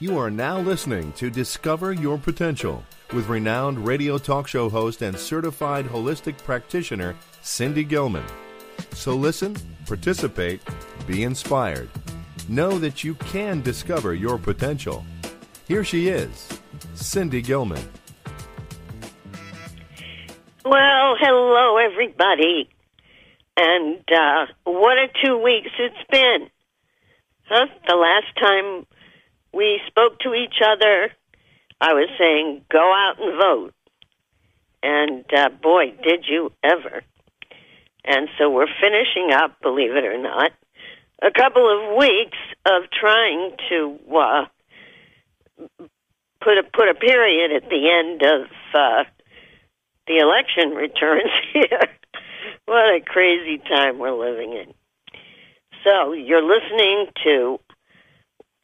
You are now listening to Discover Your Potential with renowned radio talk show host and certified holistic practitioner Cindy Gilman. So listen, participate, be inspired. Know that you can discover your potential. Here she is, Cindy Gilman. Well, hello, everybody. And uh, what a two weeks it's been. Huh? The last time we spoke to each other, I was saying, go out and vote. And uh, boy, did you ever. And so we're finishing up, believe it or not, a couple of weeks of trying to uh, put a put a period at the end of uh, the election returns here. what a crazy time we're living in. So you're listening to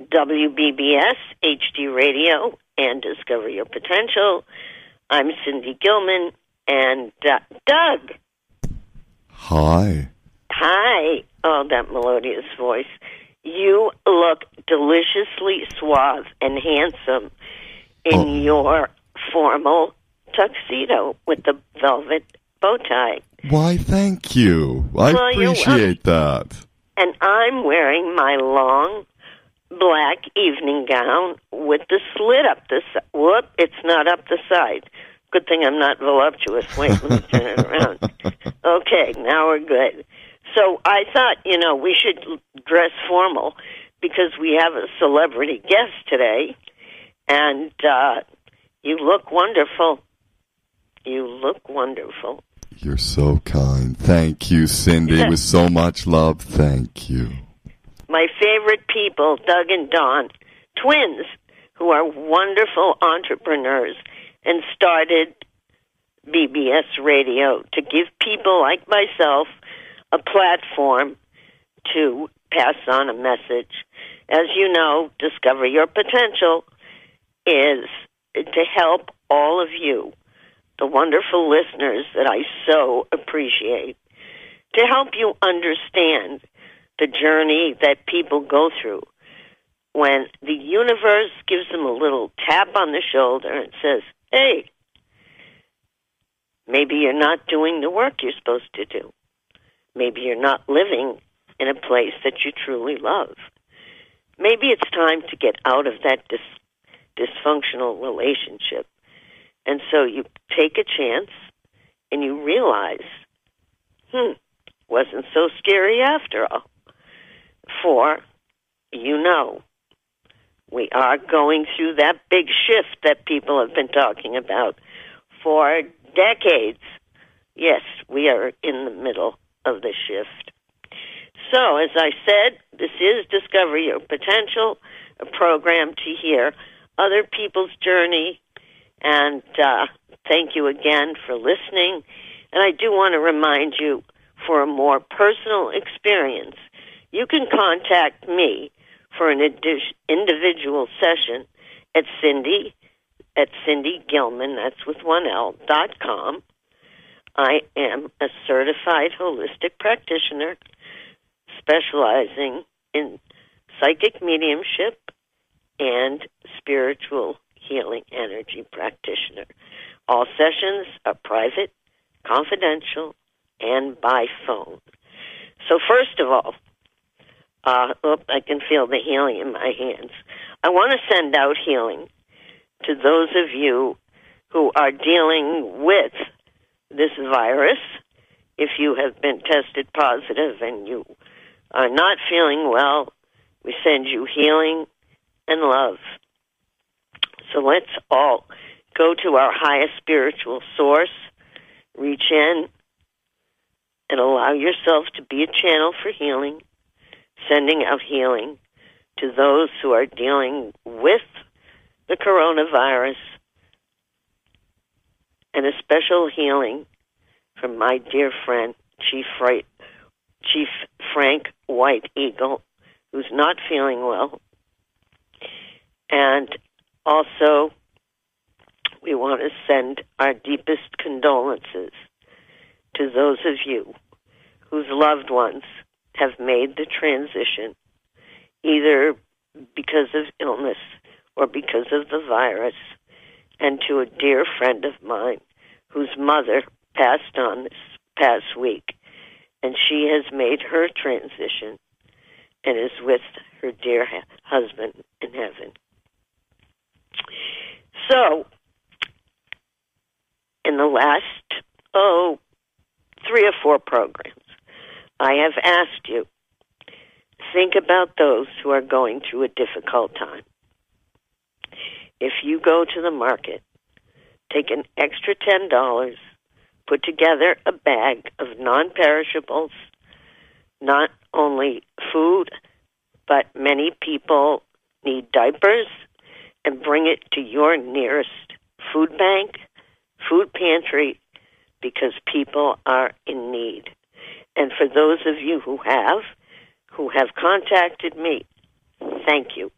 WBBS HD Radio and Discover Your Potential. I'm Cindy Gilman and uh, Doug. Hi. Hi. Oh, that melodious voice. You look deliciously suave and handsome in Oh. your formal tuxedo with the velvet bow tie. Why, thank you. I Well, appreciate that. And I'm wearing my long black evening gown with the slit up the side. Whoop, it's not up the side. Good thing I'm not voluptuous. Wait, let me turn it around. Okay, now we're good. So I thought, you know, we should dress formal because we have a celebrity guest today. And uh, you look wonderful. You look wonderful. You're so kind. Thank you, Cindy, with so much love. Thank you. My favorite people, Doug and Don, twins, who are wonderful entrepreneurs and started BBS Radio to give people like myself a platform to pass on a message. As you know, Discover Your Potential is to help all of you, the wonderful listeners that I so appreciate, to help you understand the journey that people go through when the universe gives them a little tap on the shoulder and says, hey, maybe you're not doing the work you're supposed to do. Maybe you're not living in a place that you truly love. Maybe it's time to get out of that dis- dysfunctional relationship. And so you take a chance and you realize, hmm, wasn't so scary after all. For you know, we are going through that big shift that people have been talking about for decades. Yes, we are in the middle of the shift. So, as I said, this is Discover Your Potential, a program to hear other people's journey. And uh, thank you again for listening. And I do want to remind you for a more personal experience, you can contact me for an individual session at Cindy at Cindy Gilman, that's with one L, dot com. I am a certified holistic practitioner specializing in psychic mediumship and spiritual healing energy practitioner. All sessions are private, confidential, and by phone. So first of all, uh, I can feel the healing in my hands. I want to send out healing to those of you who are dealing with this virus. If you have been tested positive and you are not feeling well, we send you healing and love. So let's all go to our highest spiritual source, reach in, and allow yourself to be a channel for healing, sending out healing to those who are dealing with the coronavirus, and a special healing from my dear friend, Chief, Chief Frank White Eagle, who's not feeling well. And also, we want to send our deepest condolences to those of you whose loved ones have made the transition, either because of illness or because of the virus, and to a dear friend of mine whose mother passed on this past week, and she has made her transition and is with her dear ha- husband in heaven. So, in the last, oh, three or four programs, I have asked you think about those who are going through a difficult time. If you go to the market, take an extra $10, put together a bag of non perishables, not only food, but many people need diapers, and bring it to your nearest food bank, food pantry, because people are in need. And for those of you who have, who have contacted me, thank you.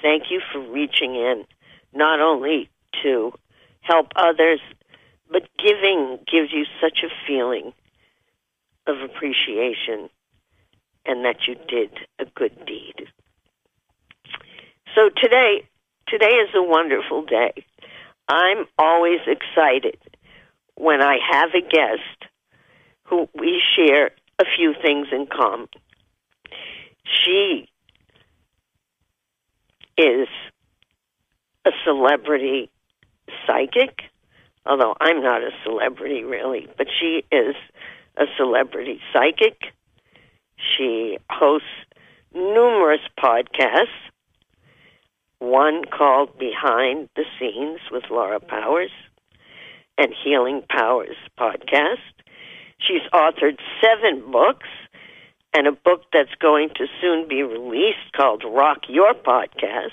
Thank you for reaching in, not only to help others, but giving gives you such a feeling of appreciation and that you did a good deed. So today, today is a wonderful day. I'm always excited when I have a guest who we share a few things in common. She is a celebrity psychic, although I'm not a celebrity really, but she is a celebrity psychic. She hosts numerous podcasts, one called Behind the Scenes with Laura Powers and Healing Powers podcast. She's authored seven books and a book that's going to soon be released called Rock Your Podcast.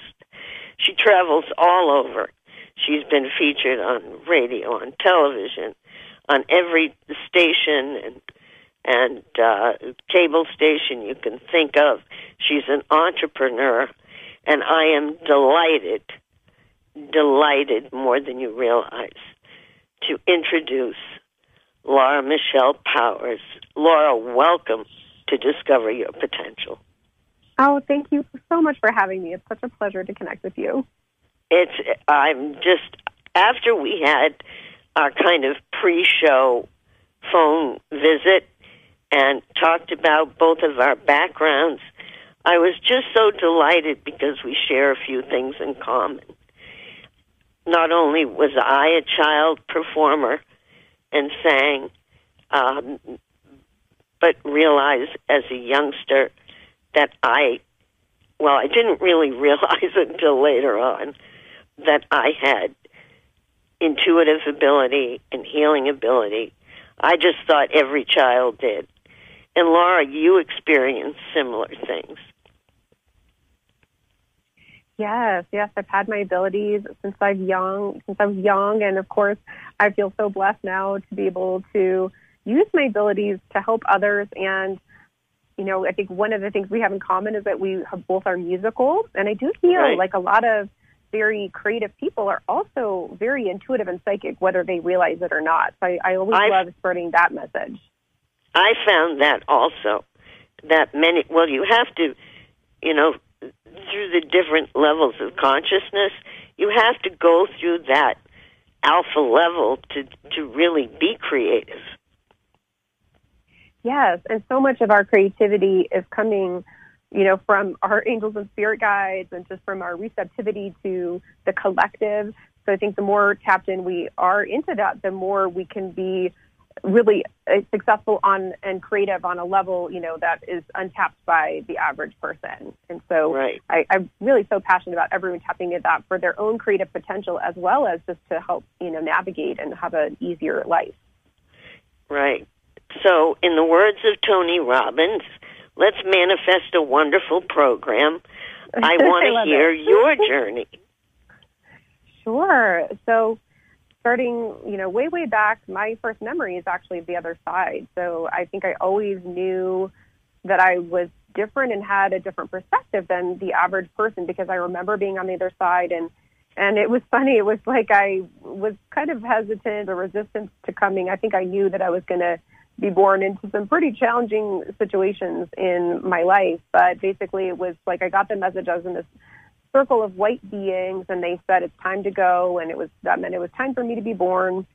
She travels all over. She's been featured on radio, on television, on every station and and uh, cable station you can think of. She's an entrepreneur, and I am delighted, delighted more than you realize, to introduce Laura Michelle Powers. Laura, welcome to Discover Your Potential. Oh, thank you so much for having me. It's such a pleasure to connect with you. It's I'm just after we had our kind of pre-show phone visit and talked about both of our backgrounds. I was just so delighted because we share a few things in common. Not only was I a child performer and sang, um, but realized as a youngster that I, well, I didn't really realize until later on that I had intuitive ability and healing ability. I just thought every child did. And Laura, you experienced similar things. Yes, yes, I've had my abilities since I've young, since I was young, and of course, I feel so blessed now to be able to use my abilities to help others. And you know, I think one of the things we have in common is that we have both are musical, and I do feel Right. like a lot of very creative people are also very intuitive and psychic, whether they realize it or not. So I, I always I've- love spreading that message. I found that also that many well you have to you know through the different levels of consciousness you have to go through that alpha level to to really be creative. Yes, and so much of our creativity is coming, you know, from our angels and spirit guides and just from our receptivity to the collective. So I think the more tapped in we are into that, the more we can be really uh, successful on and creative on a level, you know, that is untapped by the average person. And so Right. I, I'm really so passionate about everyone tapping into that for their own creative potential as well as just to help, you know, navigate and have an easier life. Right. So, in the words of Tony Robbins, let's manifest a wonderful program. I want to hear your journey. Sure. So, starting, you know, way, way back, my first memory is actually the other side. So, I think I always knew that I was different and had a different perspective than the average person because I remember being on the other side and and it was funny. It was like I was kind of hesitant or resistant to coming. I think I knew that I was going to be born into some pretty challenging situations in my life, but basically it was like I got the message I was in this circle of white beings, and they said it's time to go, and it was that meant it was time for me to be born.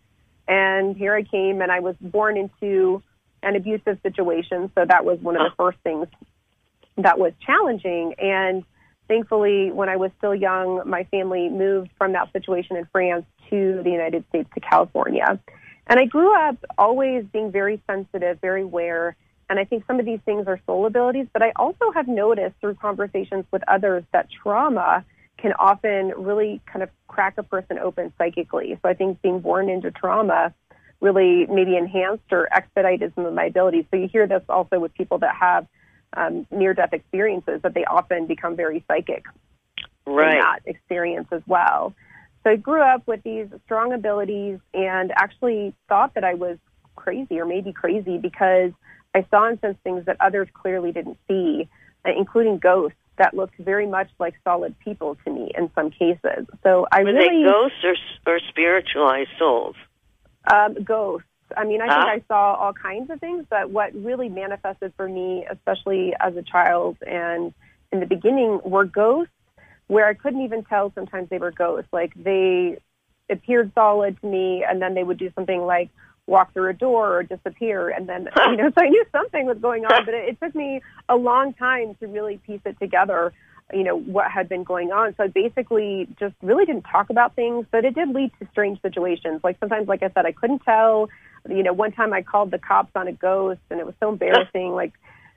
And here I came, and I was born into an abusive situation, so that was one of the first things that was challenging. And thankfully, when I was still young, my family moved from that situation in France to the United States to California. And I grew up always being very sensitive, very aware. And I think some of these things are soul abilities, but I also have noticed through conversations with others that trauma can often really kind of crack a person open psychically. So I think being born into trauma really maybe enhanced or expedited some of my abilities. So you hear this also with people that have um, near death experiences that they often become very psychic right. in that experience as well. So I grew up with these strong abilities and actually thought that I was crazy or maybe crazy because I saw and sensed things that others clearly didn't see, uh, including ghosts that looked very much like solid people to me in some cases. So I Were really they ghosts or, or spiritualized souls? um, ghosts. I mean, I think Ah. I saw all kinds of things, but what really manifested for me, especially as a child and in the beginning, were ghosts where I couldn't even tell sometimes they were ghosts. Like they appeared solid to me, and then they would do something like walk through a door or disappear, and then you know, so I knew something was going on, but it, it took me a long time to really piece it together. You know what had been going on. So I basically just really didn't talk about things, but it did lead to strange situations. Like sometimes, like I said, I couldn't tell. You know, one time I called the cops on a ghost, and it was so embarrassing. like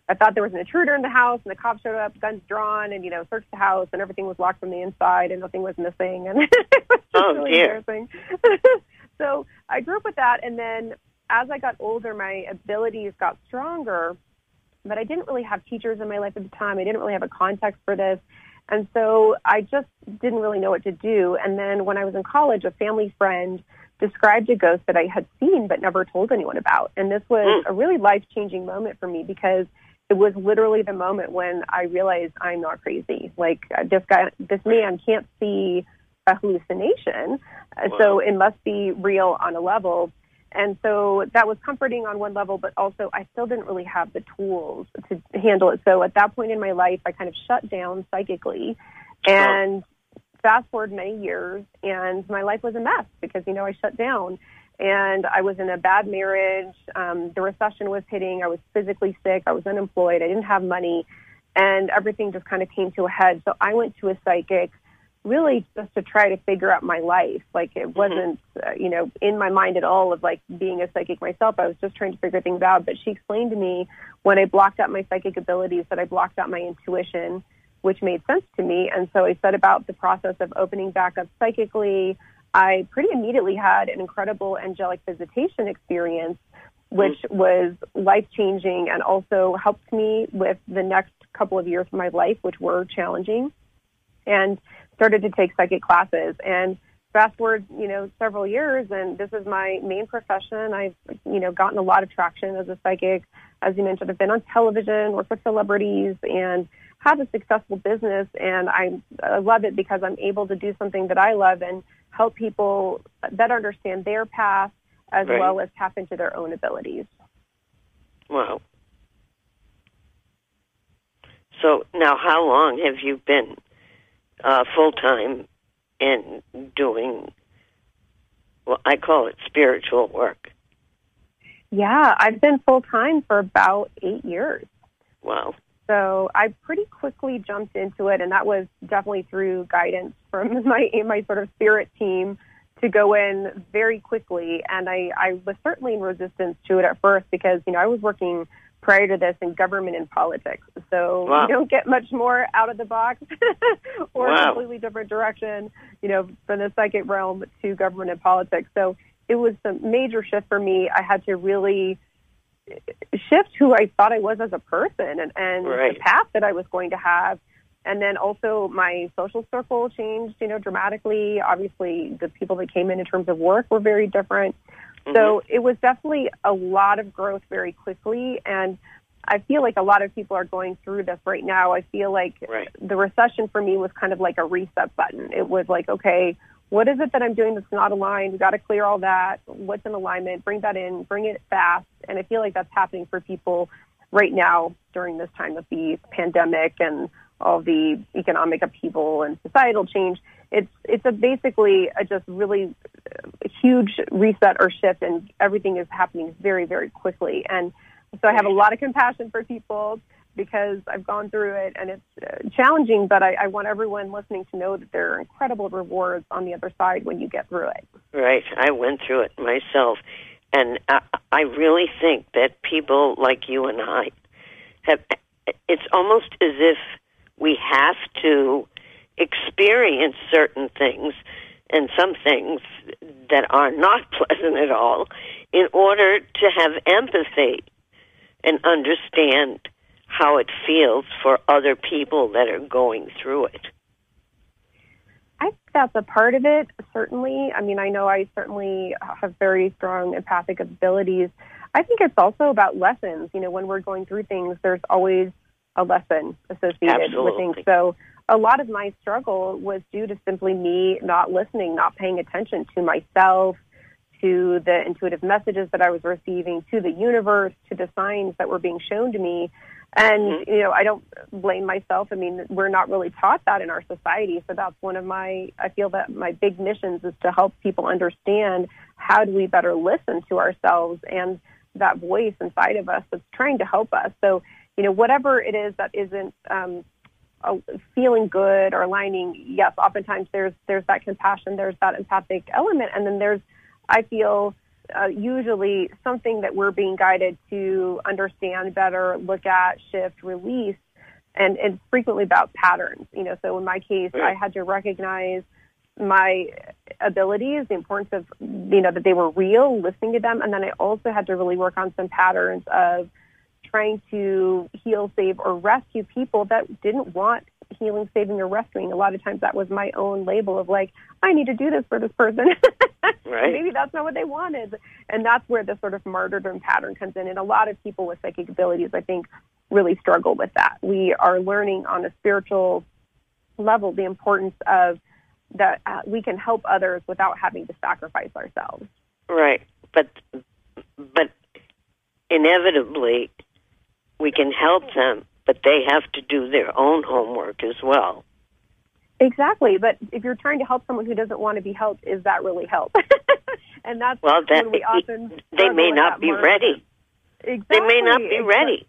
I thought there was an intruder in the house, and the cops showed up, guns drawn, and you know, searched the house, and everything was locked from the inside, and nothing was missing, and it was oh, just Oh, really dear. embarrassing. so I grew up with that, and then as I got older, my abilities got stronger, but I didn't really have teachers in my life at the time. I didn't really have a context for this. And so I just didn't really know what to do. And then when I was in college, a family friend described a ghost that I had seen but never told anyone about. And this was Mm. a really life changing moment for me because it was literally the moment when I realized I'm not crazy. Like uh, this guy, this man can't see a hallucination. Uh, So it must be real on a level. And so that was comforting on one level, but also I still didn't really have the tools to handle it. So at that point in my life, I kind of shut down psychically. And fast forward many years, and my life was a mess because, you know, I shut down. And I was in a bad marriage. Um, the recession was hitting. I was physically sick. I was unemployed. I didn't have money. And everything just kind of came to a head. So I went to a psychic really just to try to figure out my life. Like it wasn't, uh, you know, in my mind at all of like being a psychic myself. I was just trying to figure things out. But she explained to me when I blocked out my psychic abilities that I blocked out my intuition, which made sense to me. And so I set about the process of opening back up psychically. I pretty immediately had an incredible angelic visitation experience, which was life changing and also helped me with the next couple of years of my life, which were challenging and started to take psychic classes. And fast forward you know several years and this is my main profession. I've you know gotten a lot of traction as a psychic. As you mentioned i've been on television worked with celebrities and have a successful business. And i, I love it because i'm able to do something that i love and help people better understand their path as Right. well as tap into their own abilities. Wow. So now, how long have you been uh, full time in doing? Well, I call it spiritual work. yeah i've been full time for about eight years Wow. So I pretty quickly jumped into it, and that was definitely through guidance from my my sort of spirit team to go in very quickly. And I, I was certainly in resistance to it at first because you know I was working prior to this in government and politics, so Wow. you don't get much more out of the box or a completely different direction, you know, from the psychic realm to government and politics. So it was a major shift for me. I had to really shift who I thought I was as a person and, and Right. the path that I was going to have. And then also my social circle changed, you know, dramatically. Obviously, the people that came in in terms of work were very different. So mm-hmm. it was definitely a lot of growth very quickly. And I feel like a lot of people are going through this right now. I feel like Right. the recession for me was kind of like a reset button. It was like, okay, what is it that I'm doing that's not aligned? We got to clear all that. What's in alignment? Bring that in. Bring it fast. And I feel like that's happening for people right now during this time of the pandemic and all the economic upheaval and societal change. It's it's a basically a just really huge reset or shift, and everything is happening very very quickly. And so I have a lot of compassion for people because I've gone through it and it's uh, challenging, but I, I want everyone listening to know that there are incredible rewards on the other side when you get through it. Right. I went through it myself. And I, I really think that people like you and I have, it's almost as if we have to experience certain things and some things that are not pleasant at all in order to have empathy and understand how it feels for other people that are going through it. I think that's a part of it, certainly. I mean, I know I certainly have very strong empathic abilities. I think it's also about lessons. You know, when we're going through things, there's always a lesson associated Absolutely. with things. So a lot of my struggle was due to simply me not listening, not paying attention to myself, to the intuitive messages that I was receiving, to the universe, to the signs that were being shown to me. And, Mhm. you know, I don't blame myself. I mean, we're not really taught that in our society. So that's one of my, I feel that my big missions is to help people understand how do we better listen to ourselves and that voice inside of us that's trying to help us. So, you know, whatever it is that isn't um, feeling good or aligning, yes, oftentimes there's there's that compassion, there's that empathic element, and then there's, I feel, uh, usually something that we're being guided to understand better, look at, shift, release, and it's frequently about patterns. You know, so in my case. I had to recognize my abilities, the importance of, you know, that they were real, listening to them, and then I also had to really work on some patterns of trying to heal, save, or rescue people that didn't want healing, saving, or rescuing. A lot of times that was my own label of like, I need to do this for this person. Right. Maybe that's not what they wanted. And that's where the sort of martyrdom pattern comes in. And a lot of people with psychic abilities, I think, really struggle with that. We are learning on a spiritual level the importance of that uh, we can help others without having to sacrifice ourselves. Right. But but inevitably we can help them, but they have to do their own homework as well. Exactly, but if you're trying to help someone who doesn't want to be helped, is that really help? and that's Well, that when we often they may not be ready. Exactly. They may not be ready.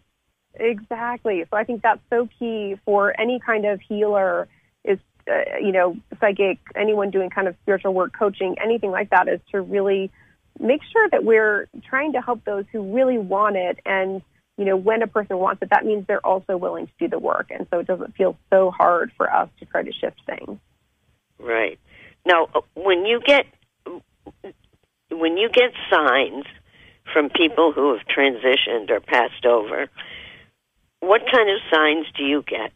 Exactly. So I think that's so key for any kind of healer is, uh, you know, psychic, anyone doing kind of spiritual work, coaching, anything like that is to really make sure that we're trying to help those who really want it. And, you know, when a person wants it, that means they're also willing to do the work. And so it doesn't feel so hard for us to try to shift things. Right. Now, uh, when you get when you get signs from people who have transitioned or passed over, what kind of signs do you get?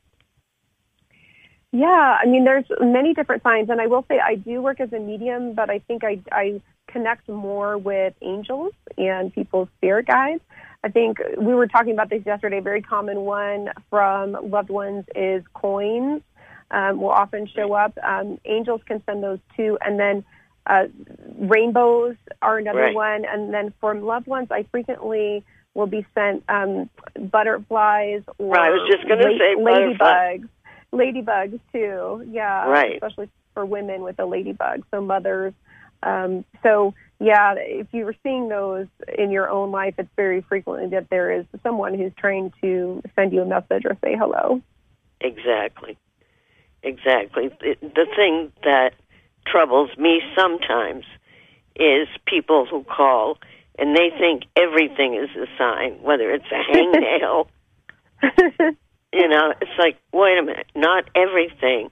Yeah, I mean, there's many different signs, and I will say I do work as a medium, but I think I, I connect more with angels and people's spirit guides. I think we were talking about this yesterday. A very common one from loved ones is coins. Um, will often show up. Um, angels can send those too, and then uh, rainbows are another Right. one. And then from loved ones, I frequently will be sent um, butterflies or Right, I was just gonna la- say ladybugs. Ladybugs too, yeah. Right. Especially for women with a ladybug, so mothers. Um, so yeah, if you were seeing those in your own life, it's very frequently that there is someone who's trying to send you a message or say hello. Exactly. Exactly. The, the thing that troubles me sometimes is people who call and they think everything is a sign, whether it's a hangnail. you know, it's like, wait a minute, not everything.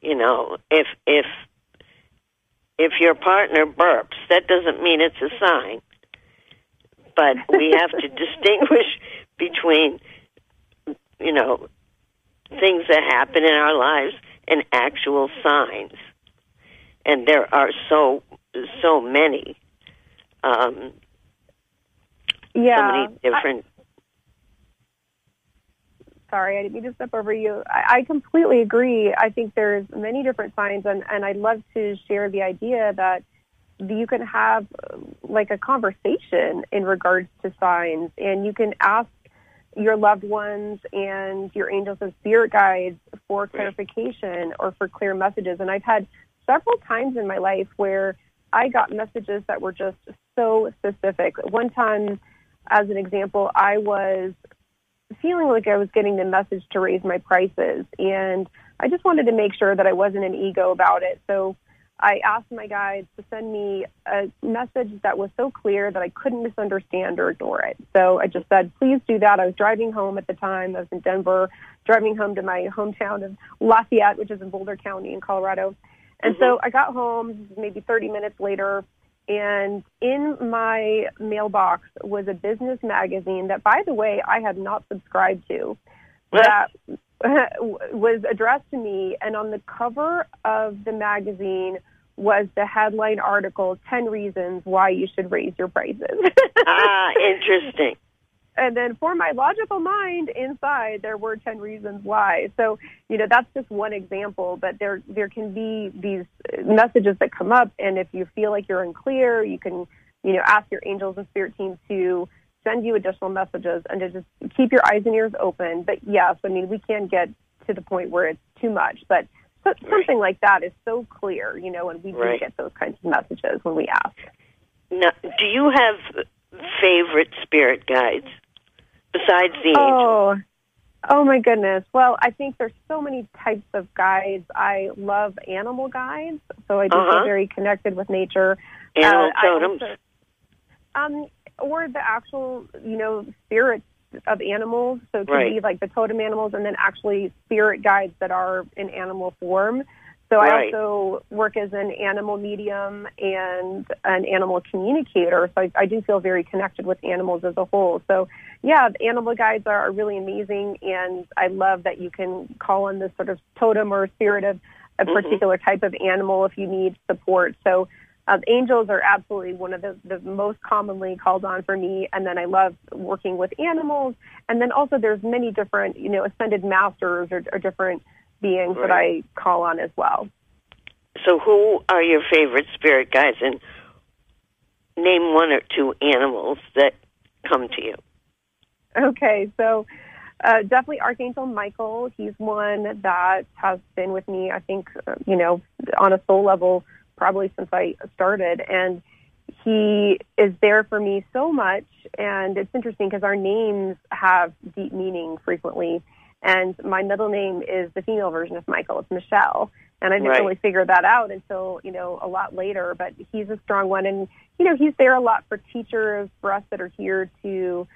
You know, if if if your partner burps, that doesn't mean it's a sign. But we have to distinguish between, you know, things that happen in our lives and actual signs. And there are so so many, um, so yeah. many different. Sorry, I didn't mean to step over you. I, I completely agree. I think there's many different signs, and, and I'd love to share the idea that you can have like a conversation in regards to signs, and you can ask your loved ones and your angels and spirit guides for clarification or for clear messages. And I've had several times in my life where I got messages that were just so specific. One time, as an example, I was feeling like I was getting the message to raise my prices, and I just wanted to make sure that I wasn't an ego about it. So I asked my guides to send me a message that was so clear that I couldn't misunderstand or ignore it. So I just said, please do that. I was driving home at the time. I was in Denver, driving home to my hometown of Lafayette, which is in Boulder County in Colorado. And mm-hmm. so I got home maybe 30 minutes later, and in my mailbox was a business magazine that, by the way, I had not subscribed to. That was addressed to me, and on the cover of the magazine was the headline article 10 reasons why you should raise your prices. ah, interesting. And then for my logical mind inside there were 10 reasons why. So, you know, that's just one example, but there there can be these messages that come up and if you feel like you're unclear, you can, you know, ask your angels and spirit team to send you additional messages and to just keep your eyes and ears open. But yes, I mean, we can get to the point where it's too much, but something like that is so clear, you know, and we do right. get those kinds of messages when we ask. Now, do you have favorite spirit guides besides the angels? Oh, oh my goodness. Well, I think there's so many types of guides. I love animal guides, so I do uh-huh. feel very connected with nature. Animal uh, totems. Also, um, or the actual, you know, spirits of animals. So it right. be like the totem animals and then actually spirit guides that are in animal form. So right. I also work as an animal medium and an animal communicator. So I, I do feel very connected with animals as a whole. So yeah, the animal guides are, are really amazing. And I love that you can call on this sort of totem or spirit of a mm-hmm. particular type of animal if you need support. So um, angels are absolutely one of the, the most commonly called on for me. And then I love working with animals. And then also there's many different, you know, ascended masters or, or different beings right. that I call on as well. So who are your favorite spirit guides? And name one or two animals that come to you. Okay, so uh, definitely Archangel Michael. He's one that has been with me, I think, uh, you know, on a soul level probably since I started. And he is there for me so much. And it's interesting because our names have deep meaning frequently. And my middle name is the female version of Michael. It's Michelle. And I didn't right. really figure that out until, you know, a lot later. But he's a strong one. And, you know, he's there a lot for teachers, for us that are here to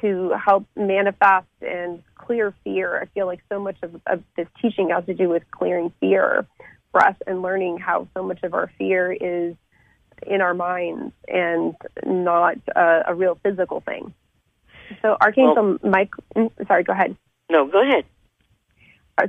to help manifest and clear fear. I feel like so much of, of this teaching has to do with clearing fear for us and learning how so much of our fear is in our minds and not a, a real physical thing. So Archangel well, Mike, mm, sorry, go ahead. No, go ahead.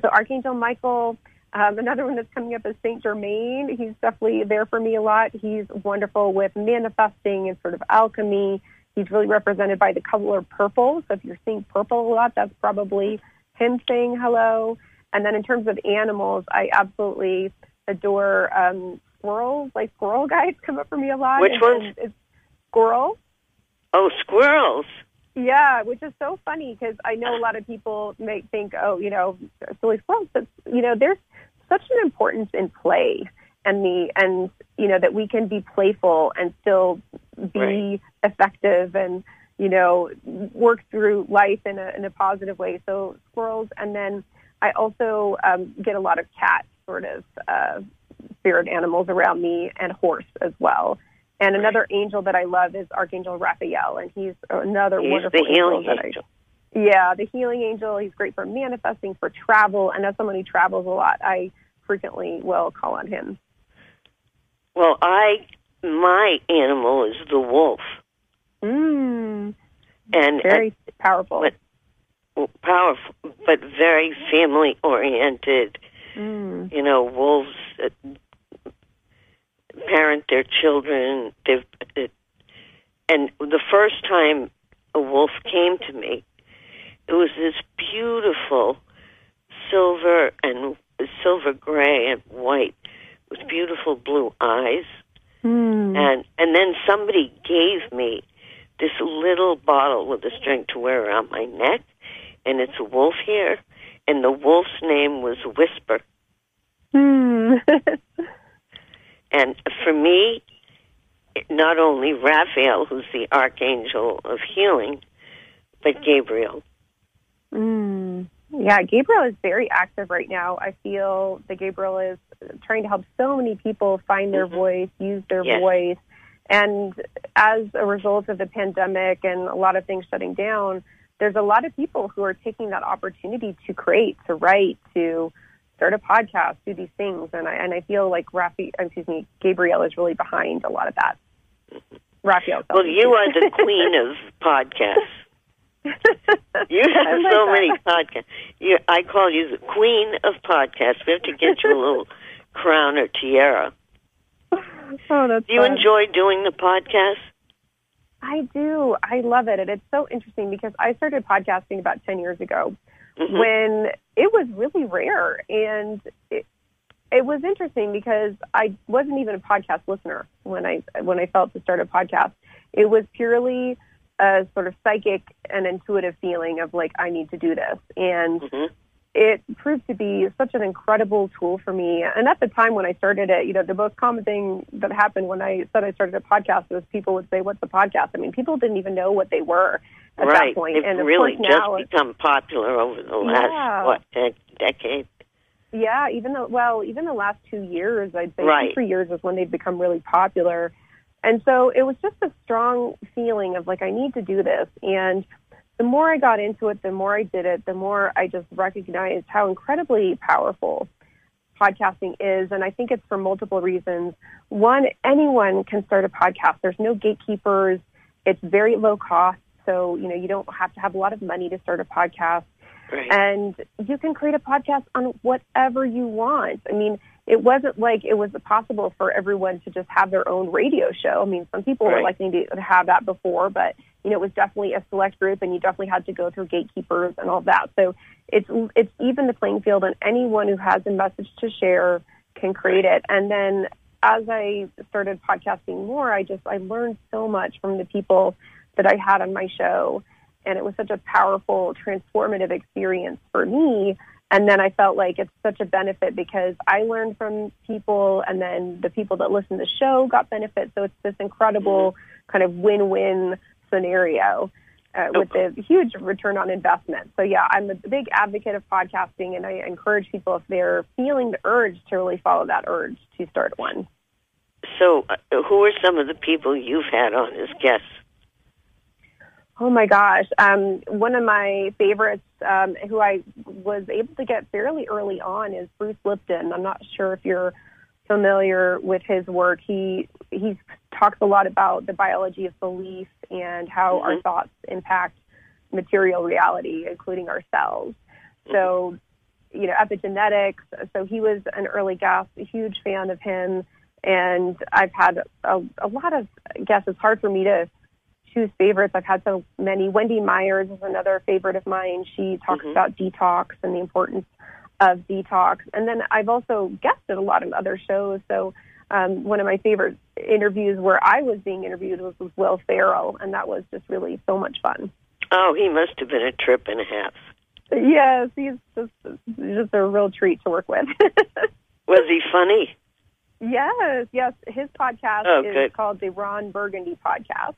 So Archangel Michael, um, another one that's coming up is Saint Germain. He's definitely there for me a lot. He's wonderful with manifesting and sort of alchemy. He's really represented by the color purple. So if you're seeing purple a lot, that's probably him saying hello. And then in terms of animals, I absolutely adore um, squirrels. Like squirrel guys come up for me a lot. Which ones? It's squirrels. Oh, squirrels. Yeah, which is so funny because I know a lot of people may think, oh, you know, silly squirrels, but you know, there's such an importance in play and the and you know that we can be playful and still be right. effective and you know work through life in a in a positive way. So squirrels, and then I also um, get a lot of cat sort of uh, spirit animals around me and horse as well. And another angel that I love is Archangel Raphael, and he's another he's wonderful the healing angel. angel. I, yeah, the healing angel. He's great for manifesting, for travel, and as someone who travels a lot, I frequently will call on him. Well, I my animal is the wolf. Mm. And very and, powerful. But powerful, but very family oriented. Mm. You know, wolves uh, parent their children. They've, uh, and the first time a wolf came to me, it was this beautiful silver and silver gray and white with beautiful blue eyes. Mm. And and then somebody gave me this little bottle with a string to wear around my neck, and it's a wolf hair, and the wolf's name was Whisper. Hmm. And for me, not only Raphael, who's the archangel of healing, but Gabriel. Mm. Yeah, Gabriel is very active right now. I feel that Gabriel is trying to help so many people find their Mhm. voice, use their Yes. voice. And as a result of the pandemic and a lot of things shutting down, there's a lot of people who are taking that opportunity to create, to write, to start a podcast, do these things. And I and I feel like Rafi, excuse me, Gabriel is really behind a lot of that. Raphael. Well, you are the queen of podcasts. You have so that. many podcasts. You, I call you the queen of podcasts. We have to get you a little crown or tiara. oh, that's Do you fun. enjoy doing the podcast? I do. I love it. And it's so interesting because I started podcasting about 10 years ago Mhm. when it was really rare. And it, it was interesting because I wasn't even a podcast listener when I, when I felt to start a podcast. It was purely a sort of psychic and intuitive feeling of like, I need to do this. And Mhm. it proved to be such an incredible tool for me. And at the time when I started it, you know, the most common thing that happened when I said I started a podcast was people would say, "What's a podcast?" I mean, people didn't even know what they were at right. that point. And really just now, become popular over the last Yeah. what de- decade. yeah, even though well, even the last two years, I'd say Right. two three years is when they've become really popular. And so it was just a strong feeling of like I need to do this and the more I got into it, the more I did it, the more I just recognized how incredibly powerful podcasting is. And I think it's for multiple reasons. One, anyone can start a podcast. There's no gatekeepers. It's very low cost. So, you know, you don't have to have a lot of money to start a podcast. Right. And you can create a podcast on whatever you want. I mean, it wasn't like it was possible for everyone to just have their own radio show. I mean, some people were Right. likely to have that before, but you know, it was definitely a select group, and you definitely had to go through gatekeepers and all that. So it's it's even the playing field, and anyone who has a message to share can create it. And then as I started podcasting more, I just I learned so much from the people that I had on my show, and it was such a powerful, transformative experience for me. And then I felt like it's such a benefit because I learned from people, and then the people that listen to the show got benefit. So it's this incredible kind of win-win scenario uh, with a huge return on investment. So yeah, I'm a big advocate of podcasting, and I encourage people if they're feeling the urge to really follow that urge to start one. So, uh, who are some of the people you've had on as guests? Oh my gosh. Um, one of my favorites, um, who I was able to get fairly early on, is Bruce Lipton. I'm not sure if you're familiar with his work. He he talks a lot about the biology of belief and how our Mhm. thoughts impact material reality, including ourselves. So, you know, epigenetics. So he was an early guest, a huge fan of him. And I've had a, a lot of guests. It's hard for me to choose favorites. I've had so many. Wendy Myers is another favorite of mine. She talks Mhm. about detox and the importance of detox. And then I've also guested a lot of other shows. So um, one of my favorite interviews where I was being interviewed was with Will Ferrell, and that was just really so much fun. Oh, he must have been a trip and a half. Yes, he's just just a real treat to work with. Was he funny? yes, yes. His podcast Oh, is good. called the Ron Burgundy Podcast,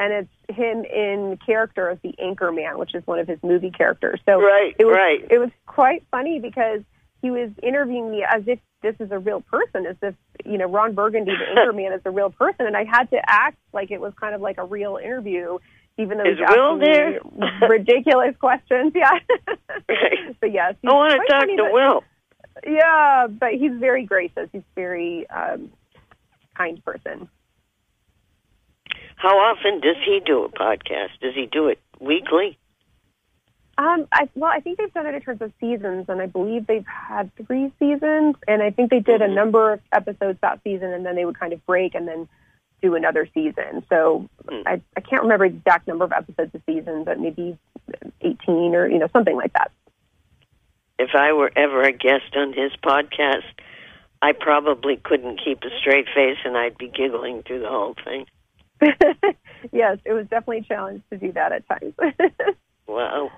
and it's him in character as the Anchorman, which is one of his movie characters. So Right, it was right. it was quite funny because he was interviewing me as if this is a real person, as if you know Ron Burgundy, the Anchorman, is a real person, and I had to act like it was kind of like a real interview, even though Is Will there? ridiculous questions. Yeah, Right. but yes, I want to talk funny, to but- Will. Yeah, but he's very gracious. He's very um, kind person. How often does he do a podcast? Does he do it weekly? Um, I, well, I think they've done it in terms of seasons, and I believe they've had three seasons, and I think they did a Mhm. number of episodes that season, and then they would kind of break and then do another season. So Hmm. I, I can't remember the exact number of episodes a season, but maybe 18 or, you know, something like that. If I were ever a guest on his podcast, I probably couldn't keep a straight face and I'd be giggling through the whole thing. yes, it was definitely a challenge to do that at times. Wow.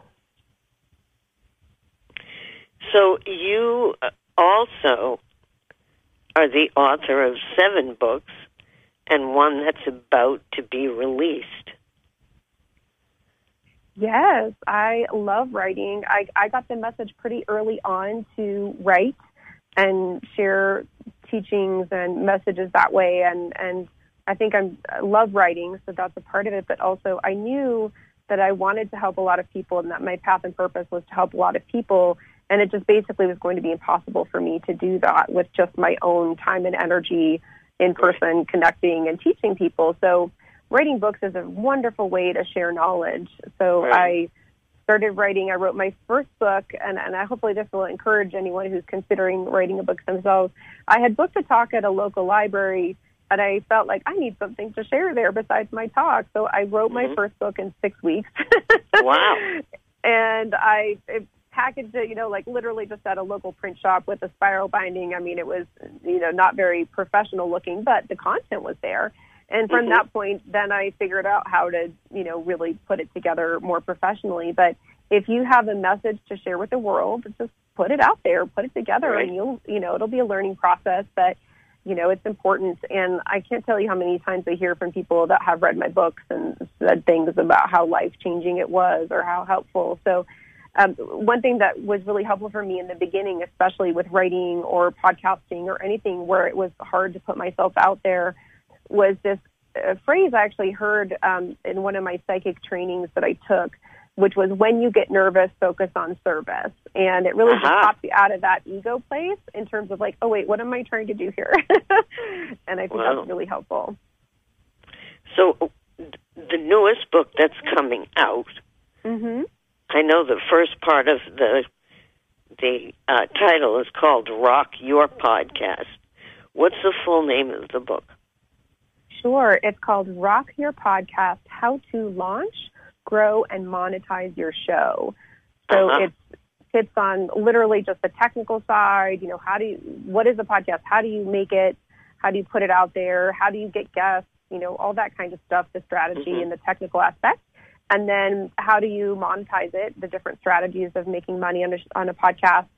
So you uh, also are the author of seven books and one that's about to be released. Yes, I love writing. I, I got the message pretty early on to write and share teachings and messages that way. And, and I think I'm, I love writing, so that's a part of it. But also, I knew that I wanted to help a lot of people and that my path and purpose was to help a lot of people. And it just basically was going to be impossible for me to do that with just my own time and energy in person, connecting and teaching people. So writing books is a wonderful way to share knowledge. So Right. I started writing. I wrote my first book, and, and I hopefully this will encourage anyone who's considering writing a book themselves. I had booked a talk at a local library, and I felt like I need something to share there besides my talk. So I wrote my Mhm. first book in six weeks. Wow. and I it packaged it, you know, like literally just at a local print shop with a spiral binding. I mean, it was, you know, not very professional looking, but the content was there. And from Mhm. that point, then I figured out how to, you know, really put it together more professionally. But if you have a message to share with the world, just put it out there, put it together, Right. and you'll, you know, it'll be a learning process. But you know, it's important. And I can't tell you how many times I hear from people that have read my books and said things about how life changing it was or how helpful. So, um, one thing that was really helpful for me in the beginning, especially with writing or podcasting or anything where it was hard to put myself out there, was this uh, phrase I actually heard um, in one of my psychic trainings that I took, which was when you get nervous, focus on service. And it really just Uh-huh. pops you out of that ego place in terms of like, oh, wait, what am I trying to do here? and I think Wow. that's really helpful. So the newest book that's coming out, hmm I know the first part of the the uh, title is called Rock Your Podcast. What's the full name of the book? Sure. It's called Rock Your Podcast How to Launch, Grow, and Monetize Your Show. So Uh-huh. it's hits on literally just the technical side. You know, how do you, what is a podcast? How do you make it? How do you put it out there? How do you get guests? You know, all that kind of stuff, the strategy Mhm. and the technical aspects. And then how do you monetize it? The different strategies of making money on a, on a podcast.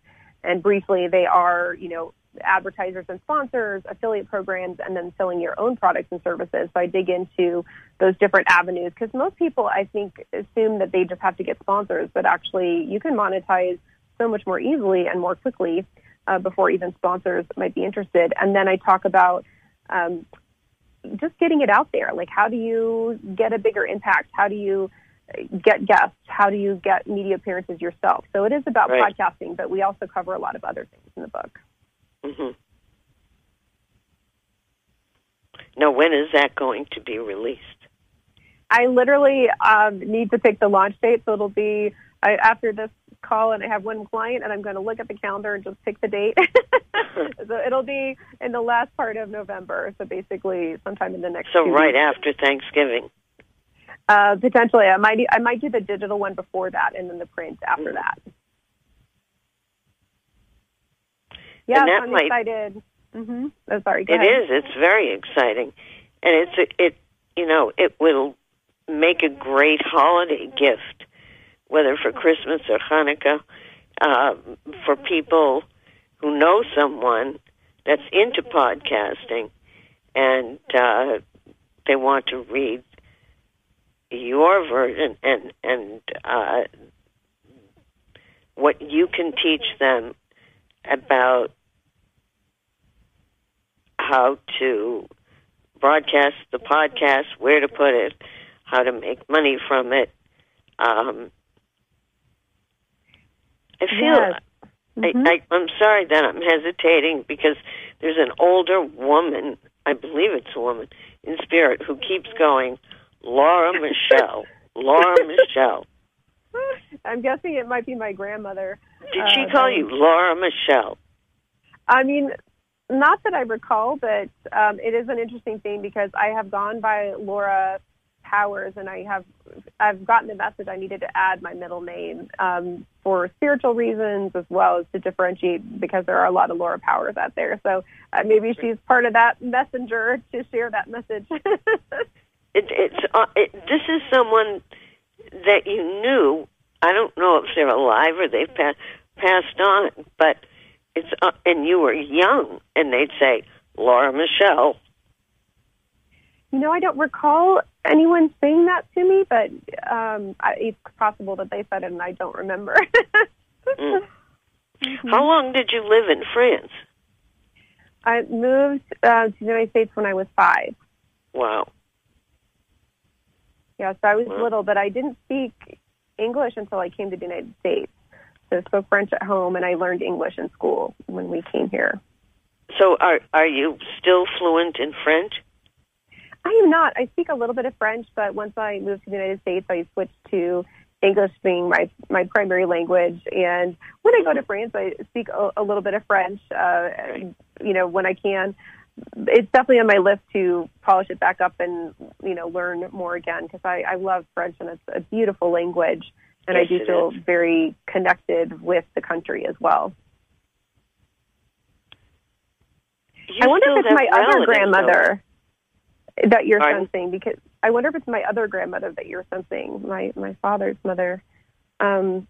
And briefly, they are, you know, advertisers and sponsors, affiliate programs, and then selling your own products and services. So I dig into those different avenues because most people, I think, assume that they just have to get sponsors, but actually you can monetize so much more easily and more quickly uh, before even sponsors might be interested. And then I talk about um, just getting it out there. Like, how do you get a bigger impact? How do you get guests? How do you get media appearances yourself? So it is about Right. podcasting, but we also cover a lot of other things in the book. Hmm Now, when is that going to be released? I literally um, need to pick the launch date, so it'll be I, after this call, and I have one client, and I'm going to look at the calendar and just pick the date. so it'll be in the last part of November, so basically sometime in the next. So right weeks. after Thanksgiving. Uh, potentially, I might I might do the digital one before that, and then the print after Mhm. that. That I'm might- excited. hmm Oh, sorry. Go It ahead. is. It's very exciting, and it's a, it. You know, it will make a great holiday gift, whether for Christmas or Hanukkah, uh, for people who know someone that's into podcasting, and uh, they want to read your version and and uh, what you can teach them about how to broadcast the podcast, where to put it, how to make money from it. Um, I feel Yes. Mhm. I, I, I'm sorry that I'm hesitating because there's an older woman, I believe it's a woman in spirit, who keeps going, Laura Michelle, Laura Michelle. I'm guessing it might be my grandmother. Did she Uh, call you Laura Michelle? I mean, not that I recall, but um, it is an interesting thing because I have gone by Laura Powers, and I have I've gotten the message I needed to add my middle name um, for spiritual reasons as well as to differentiate because there are a lot of Laura Powers out there. So uh, maybe she's part of that messenger to share that message. It, it's uh, it, this is someone that you knew I don't know if they're alive or they've pa- passed on, but it's uh, and you were young, and they'd say Laura Michelle. You know, I don't recall anyone saying that to me, but um, I, it's possible that they said it and I don't remember. mm. How long did you live in France? I moved uh, to the United States when I was five. Wow. Yeah, so I was wow. little, but I didn't speak English until I came to the United States. So I spoke French at home, and I learned English in school when we came here. So are are you still fluent in French? I am not. I speak a little bit of French, but once I moved to the United States, I switched to English being my my primary language. And when I go to France, I speak a, a little bit of French. Uh, you know, when I can. It's definitely on my list to polish it back up and you know learn more again because I, I love French and it's a beautiful language and yes, I do feel is. very connected with the country as well. You I wonder if it's my other grandmother that you're Pardon? sensing because I wonder if it's my other grandmother that you're sensing, my my father's mother. Um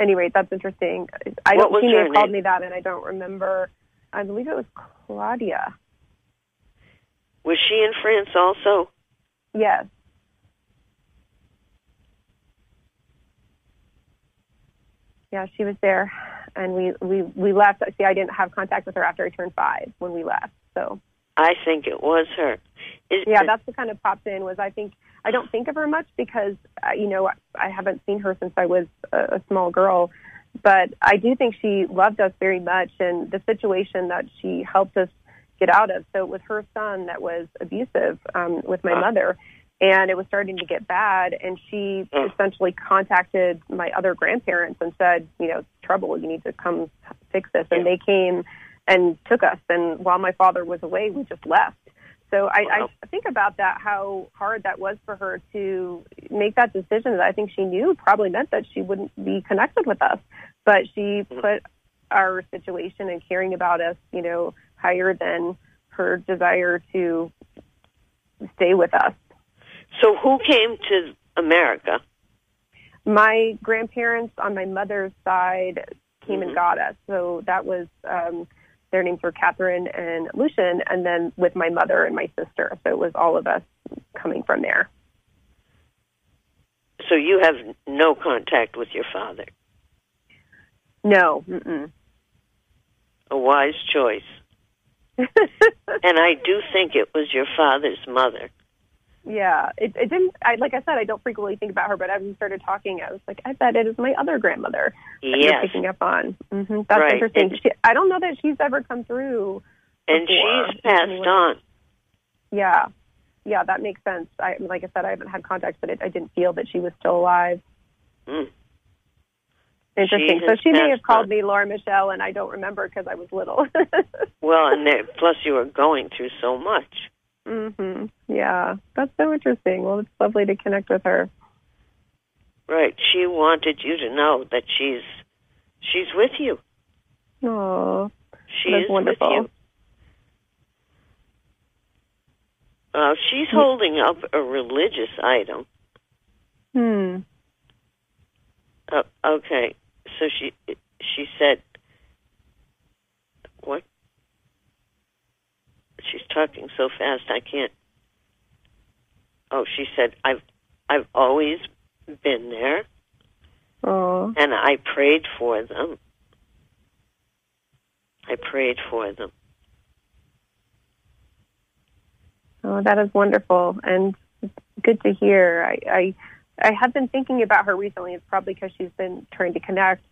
anyway, that's interesting. I What don't was she may have called me that and I don't remember. I believe it was Claudia. Was she in France also? Yes. Yeah, she was there and we, we, we left. See, I didn't have contact with her after I turned five when we left. So I think it was her. Is, yeah, that's what kind of popped in. Was I think I don't think of her much because uh, you know I haven't seen her since I was a, a small girl, but I do think she loved us very much, and the situation that she helped us get out of. So it was her son that was abusive um, with my mother, and it was starting to get bad, and she essentially contacted my other grandparents and said, you know, trouble, you need to come fix this, and they came and took us. And while my father was away, we just left. So I, Wow. I think about that, how hard that was for her to make that decision that I think she knew probably meant that she wouldn't be connected with us. But she put our situation and caring about us, you know, higher than her desire to stay with us. so. Who came to America? My grandparents on my mother's side came Mhm. and got us. So that was um, their names were Catherine and Lucian, and then with my mother and my sister. So it was all of us coming from there. So you have no contact with your father. No. Mm-mm. A wise choice. And I do think it was your father's mother. Yeah, it, it didn't. I like I said, I don't frequently think about her, but as we started talking, I was like, I bet it is my other grandmother that you're picking up on. hmm That's Right. interesting. And- She, I don't know that she's ever come through. And before. she's passed on. Yeah, yeah, that makes sense. I like I said, I haven't had contact, but it, I didn't feel that she was still alive. Mm. Interesting. She so she may have called on. me Laura Michelle, and I don't remember because I was little. Well, and there, plus you were going through so much. Mhm. Yeah, that's so interesting. Well, it's lovely to connect with her. Right. She wanted you to know that she's she's with you. Oh, She That's is wonderful. with you. Uh, she's holding up a religious item. hmm. Uh, okay, so she she said, "What?" She's talking so fast I can't. Oh, she said, "I've I've always been there, Oh, and I prayed for them. I prayed for them." oh, that is wonderful and good to hear. I, I, I have been thinking about her recently. It's probably because she's been trying to connect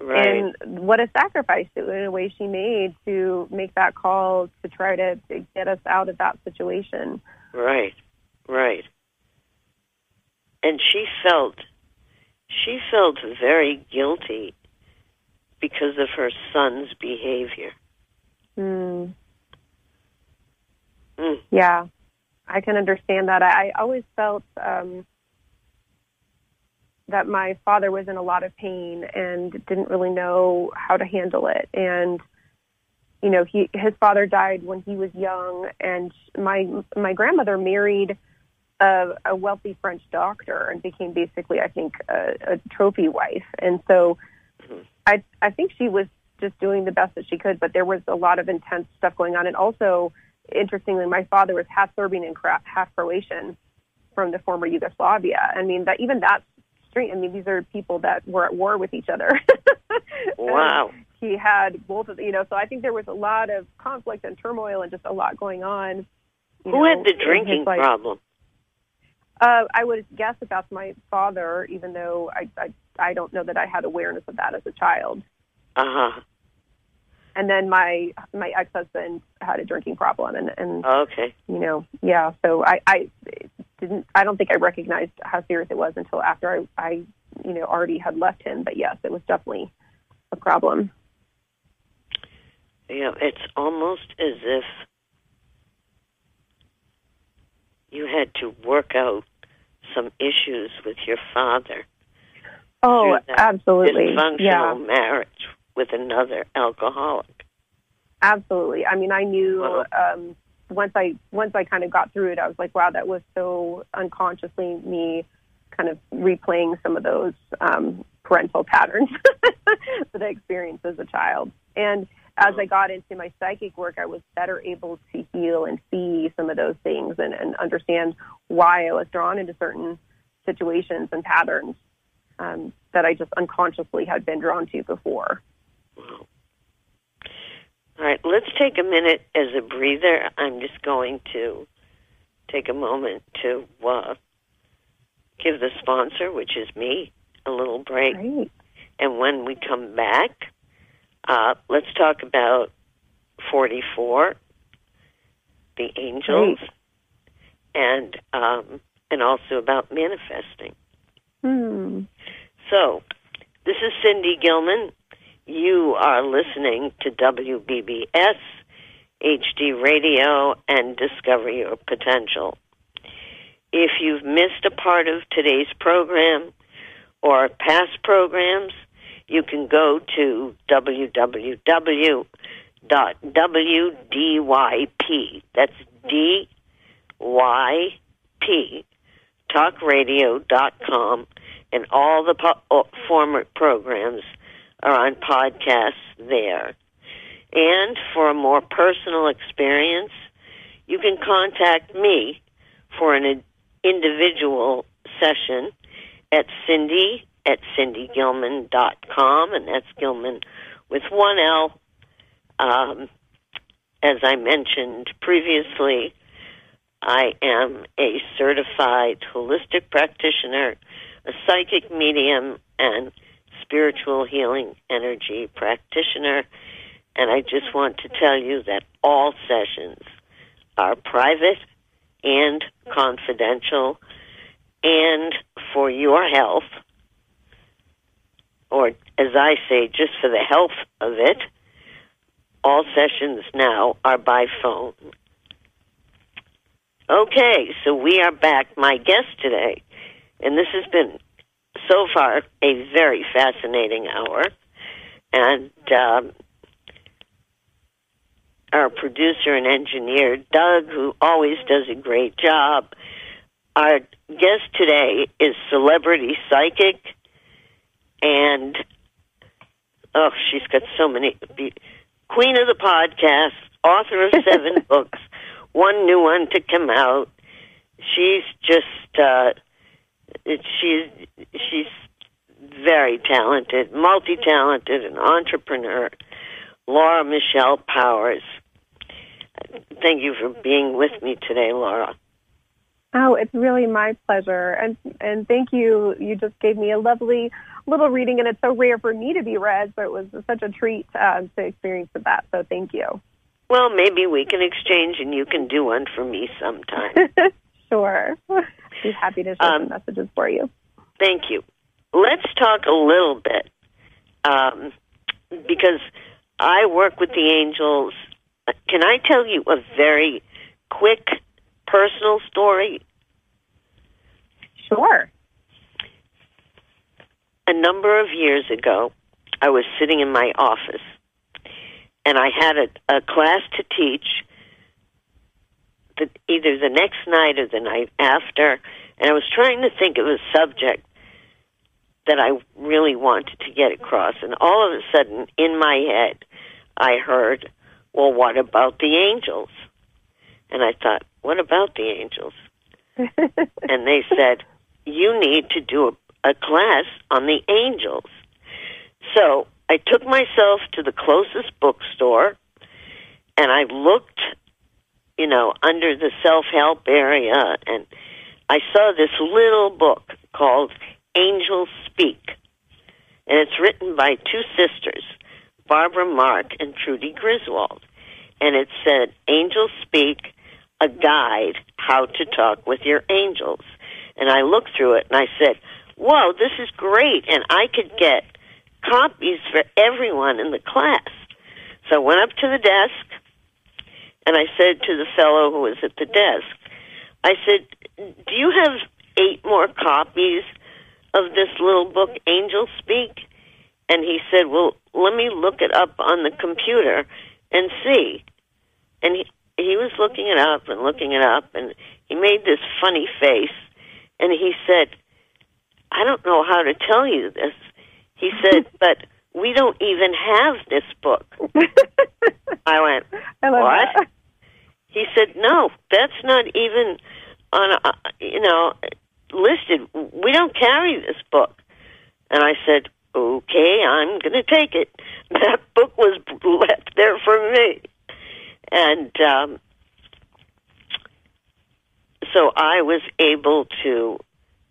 Right. and what a sacrifice in a way she made to make that call to try to, to get us out of that situation. Right, right. And she felt she felt very guilty because of her son's behavior. Mm, Mm. yeah, I can understand that. I, I always felt um, that my father was in a lot of pain and didn't really know how to handle it. And you know, he his father died when he was young, and my my grandmother married a, a wealthy French doctor and became basically, I think, a, a trophy wife. And so I, I think she was just doing the best that she could, but there was a lot of intense stuff going on. And also, interestingly, my father was half Serbian and half Croatian from the former Yugoslavia. I mean, that even that's strange. I mean, these are people that were at war with each other. wow. he had both of, you know, so I think there was a lot of conflict and turmoil and just a lot going on. Who know, had the drinking problem? Uh, I would guess that that's my father, even though I, I I don't know that I had awareness of that as a child. Uh huh. And then my my ex husband had a drinking problem, and and okay, you know, yeah. So I I didn't I don't think I recognized how serious it was until after I I you know already had left him. But yes, it was definitely a problem. Yeah, it's almost as if you had to work out some issues with your father. Oh, absolutely. Dysfunctional yeah. marriage with another alcoholic. Absolutely. I mean, I knew um, once I once I kind of got through it, I was like, wow, that was so unconsciously me kind of replaying some of those um, parental patterns that I experienced as a child. And as I got into my psychic work, I was better able to heal and see some of those things and, and understand why I was drawn into certain situations and patterns um, that I just unconsciously had been drawn to before. Wow. All right, let's take a minute as a breather. I'm just going to take a moment to uh, give the sponsor, which is me, a little break. Great. And when we come back, uh, let's talk about 44, the angels, Great. and um, and also about manifesting. Hmm. So, this is Cindy Gilman. You are listening to WBBS HD Radio and Discover Your Potential. If you've missed a part of today's program or past programs, you can go to www.wdyp. That's D Y P talkradio.com and all the po- uh, former programs are on podcasts there. And for a more personal experience, you can contact me for an individual session at Cindy at cindygilman.com, and that's Gilman with one L. Um, as I mentioned previously, I am a certified holistic practitioner, a psychic medium, and spiritual healing energy practitioner. And I just want to tell you that all sessions are private and confidential. And for your health, or as I say, just for the health of it, all sessions now are by phone. Okay, so we are back. My guest today, and this has been so far a very fascinating hour, and um, our producer and engineer, Doug, who always does a great job. Our guest today is celebrity psychic, and oh, she's got so many. Queen of the podcast, author of seven books one new one to come out. She's just uh, she's she's very talented, multi-talented, an entrepreneur. Laura Michelle Powers. Thank you for being with me today, Laura. Oh, it's really my pleasure, and and thank you. You just gave me a lovely little reading, and it's so rare for me to be read, so it was such a treat uh, to experience that. So thank you. Well, maybe we can exchange and you can do one for me sometime. sure. Be happy to share um, some messages for you. Thank you. Let's talk a little bit um, because I work with the angels. Can I tell you a very quick personal story? Sure. A number of years ago, I was sitting in my office and I had a, a class to teach the, either the next night or the night after, and I was trying to think of a subject that I really wanted to get across, and all of a sudden, in my head, I heard, "Well, what about the angels?" And I thought, "What about the angels?" and they said, "You need to do a, a class on the angels." So I took myself to the closest bookstore, and I looked, you know, under the self-help area, and I saw this little book called Angels Speak, and it's written by two sisters, Barbara Mark and Trudy Griswold, and it said, "Angels Speak." a guide how to talk with your angels. And I looked through it and I said, whoa, this is great. And I could get copies for everyone in the class. So I went up to the desk and I said to the fellow who was at the desk, I said, do you have eight more copies of this little book, Angel Speak? And he said, well, let me look it up on the computer and see. And he, he was looking it up and looking it up, and he made this funny face, and he said, "I don't know how to tell you this." He said, "But we don't even have this book." I went, I "What?" that. He said, "No, that's not even on, uh, you know, listed. We don't carry this book." And I said, "Okay, I'm going to take it." That book was left there for me and um, so I was able to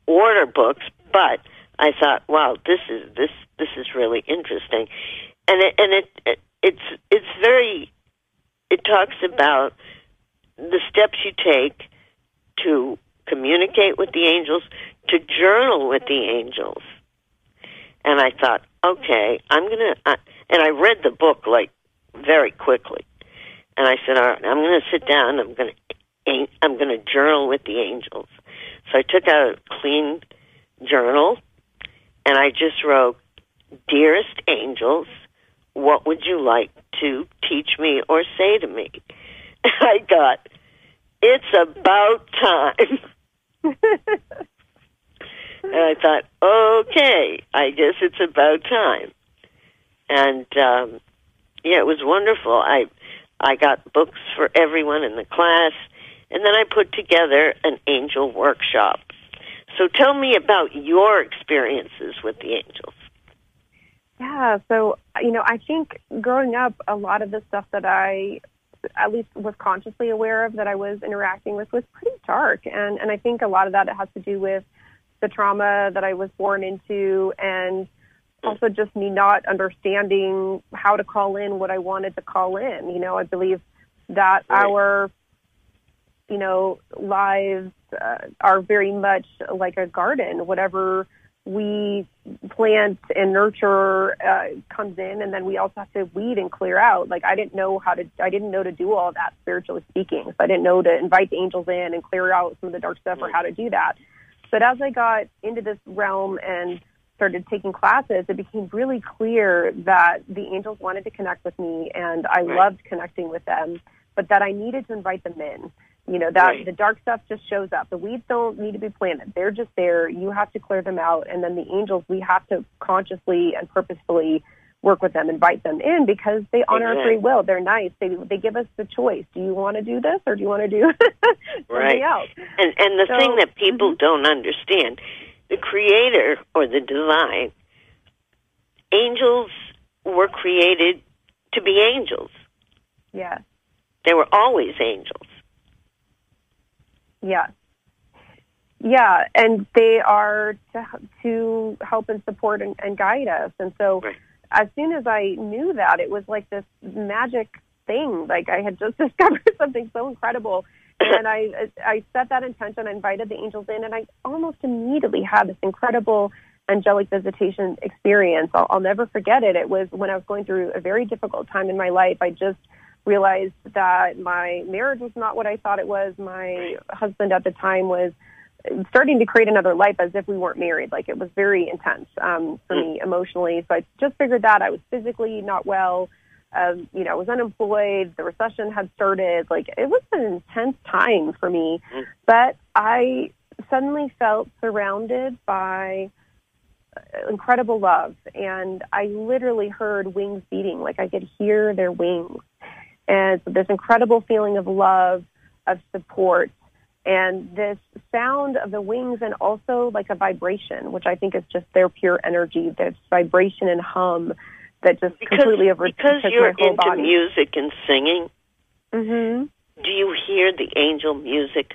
order books, but I thought, wow, this is this this is really interesting, and it, and it, it it's it's very it talks about the steps you take to communicate with the angels, to journal with the angels, and I thought, okay, I'm gonna, uh, and I read the book like very quickly and I said, "All right, I'm going to sit down. I'm going to I'm going to journal with the angels." So I took out a clean journal, and I just wrote, "Dearest angels, what would you like to teach me or say to me?" I got, "It's about time." and I thought, "Okay, I guess it's about time." And um, yeah, it was wonderful. I I got books for everyone in the class, and then I put together an angel workshop. So tell me about your experiences with the angels. Yeah, so you know, I think growing up, a lot of the stuff that I at least was consciously aware of that I was interacting with was pretty dark, and and I think a lot of that has to do with the trauma that I was born into, and also just me not understanding how to call in what I wanted to call in. You know, I believe that Right. our, you know, lives uh, are very much like a garden. Whatever we plant and nurture uh, comes in, and then we also have to weed and clear out. Like I didn't know how to, I didn't know to do all that spiritually speaking. So I didn't know to invite the angels in and clear out some of the dark stuff or how to do that. But as I got into this realm and started taking classes, it became really clear that the angels wanted to connect with me and I Right. loved connecting with them, but that I needed to invite them in. You know, that Right. the dark stuff just shows up. The weeds don't need to be planted. They're just there. You have to clear them out. And then the angels, we have to consciously and purposefully work with them, invite them in because they honor our free will. They're nice. They they give us the choice. Do you want to do this or do you want to do something Right. else? And and the So- thing that people mm-hmm. don't understand, the creator or the divine, angels were created to be angels. Yes. They were always angels. Yeah. Yeah, and they are to to help and support and, and guide us. And so, Right. as soon as I knew that, it was like this magic thing. Like I had just discovered something so incredible, and I I set that intention. I invited the angels in, and I almost immediately had this incredible angelic visitation experience. I'll, I'll never forget it. It was when I was going through a very difficult time in my life. I just realized that my marriage was not what I thought it was. My husband at the time was starting to create another life as if we weren't married. Like it was very intense um, for me emotionally. So I just figured that I was physically not well. Um, you know, I was unemployed. The recession had started. Like it was an intense time for me, Mm. but I suddenly felt surrounded by uh, incredible love, and I literally heard wings beating. Like I could hear their wings, and so this incredible feeling of love, of support, and this sound of the wings, and also like a vibration, which I think is just their pure energy. This vibration and hum that just Because, completely over because you're my whole into body. music and singing, Mm-hmm. do you hear the angel music?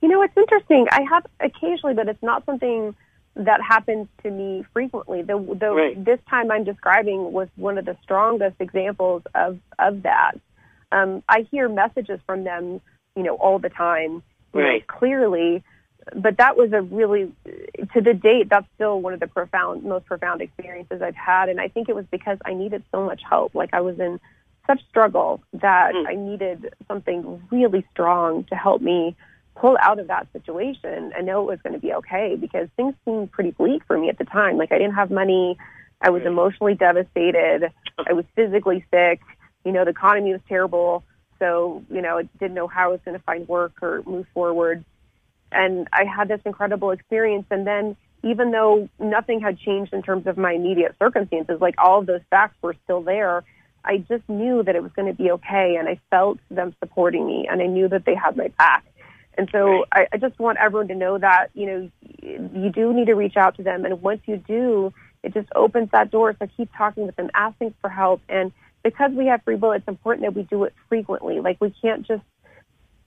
You know, it's interesting. I have occasionally, but it's not something that happens to me frequently. The, the Right. this time I'm describing was one of the strongest examples of of that. Um, I hear messages from them, you know, all the time, you know, Right. clearly. But that was a really, to the date, that's still one of the profound, most profound experiences I've had. And I think it was because I needed so much help. Like I was in such struggle that Mm. I needed something really strong to help me pull out of that situation and know it was going to be okay because things seemed pretty bleak for me at the time. Like I didn't have money. I was emotionally devastated. I was physically sick. You know, the economy was terrible. So, you know, I didn't know how I was going to find work or move forward. And I had this incredible experience. And then even though nothing had changed in terms of my immediate circumstances, like all of those facts were still there, I just knew that it was going to be okay. And I felt them supporting me and I knew that they had my back. And so I, I just want everyone to know that, you know, you do need to reach out to them. And once you do, it just opens that door. So keep talking with them, asking for help. And because we have free will, it's important that we do it frequently. Like we can't just,